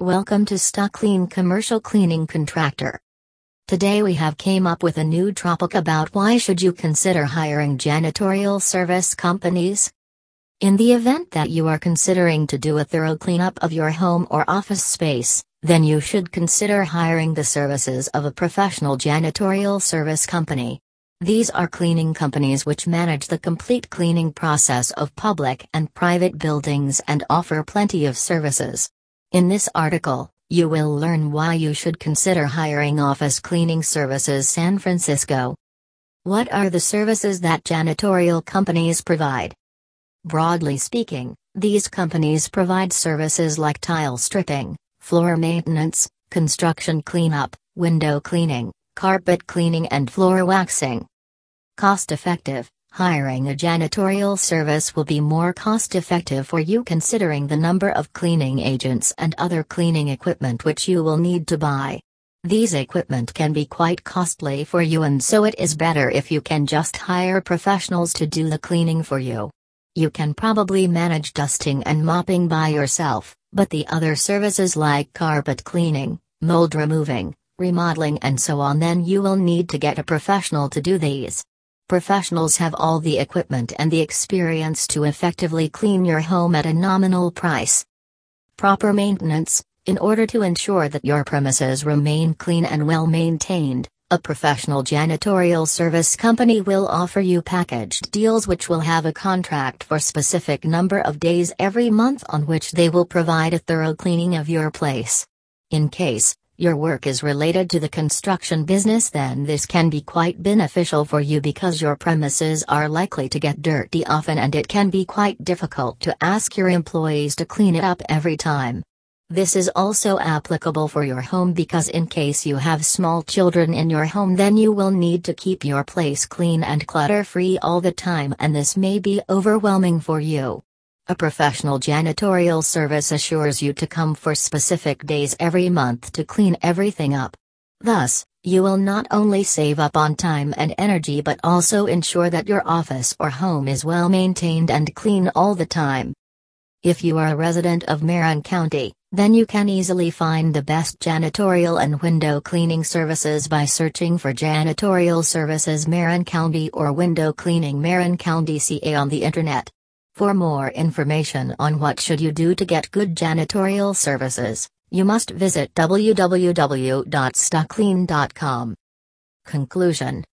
Welcome to Clean Commercial Cleaning Contractor. Today we have came up with a new topic about why should you consider hiring janitorial service companies? In the event that you are considering to do a thorough cleanup of your home or office space, then you should consider hiring the services of a professional janitorial service company. These are cleaning companies which manage the complete cleaning process of public and private buildings and offer plenty of services. In this article, you will learn why you should consider hiring Office Cleaning Services San Francisco. What are the services that janitorial companies provide? Broadly speaking, these companies provide services like tile stripping, floor maintenance, construction cleanup, window cleaning, carpet cleaning, and floor waxing. Cost effective Hiring a janitorial service will be more cost effective for you considering the number of cleaning agents and other cleaning equipment which you will need to buy. These equipment can be quite costly for you, and so it is better if you can just hire professionals to do the cleaning for you. You can probably manage dusting and mopping by yourself, but the other services like carpet cleaning, mold removing, remodeling, and so on, then you will need to get a professional to do these. Professionals have all the equipment and the experience to effectively clean your home at a nominal price. Proper maintenance In order to ensure that your premises remain clean and well maintained, a professional janitorial service company will offer you packaged deals which will have a contract for specific number of days every month on which they will provide a thorough cleaning of your place. In case your work is related to the construction business, then this can be quite beneficial for you because your premises are likely to get dirty often and it can be quite difficult to ask your employees to clean it up every time. This is also applicable for your home because in case you have small children in your home then you will need to keep your place clean and clutter free all the time and this may be overwhelming for you. A professional janitorial service assures you to come for specific days every month to clean everything up. Thus, you will not only save up on time and energy but also ensure that your office or home is well maintained and clean all the time. If you are a resident of Marin County, then you can easily find the best janitorial and window cleaning services by searching for Janitorial Services Marin County or Window Cleaning Marin County CA on the internet. For more information on what should you do to get good janitorial services, you must visit www.staclean.com. Conclusion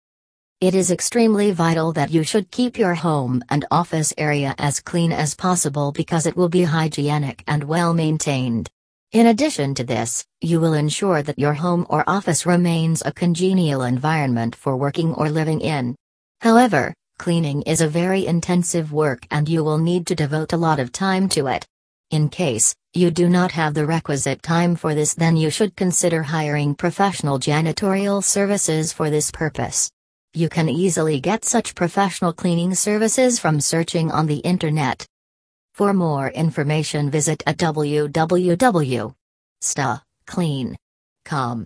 It is extremely vital that you should keep your home and office area as clean as possible because it will be hygienic and well maintained. In addition to this, you will ensure that your home or office remains a congenial environment for working or living in. However, Cleaning is a very intensive work and you will need to devote a lot of time to it. In case you do not have the requisite time for this, then you should consider hiring professional janitorial services for this purpose. You can easily get such professional cleaning services from searching on the internet. For more information, visit at www.staclean.com.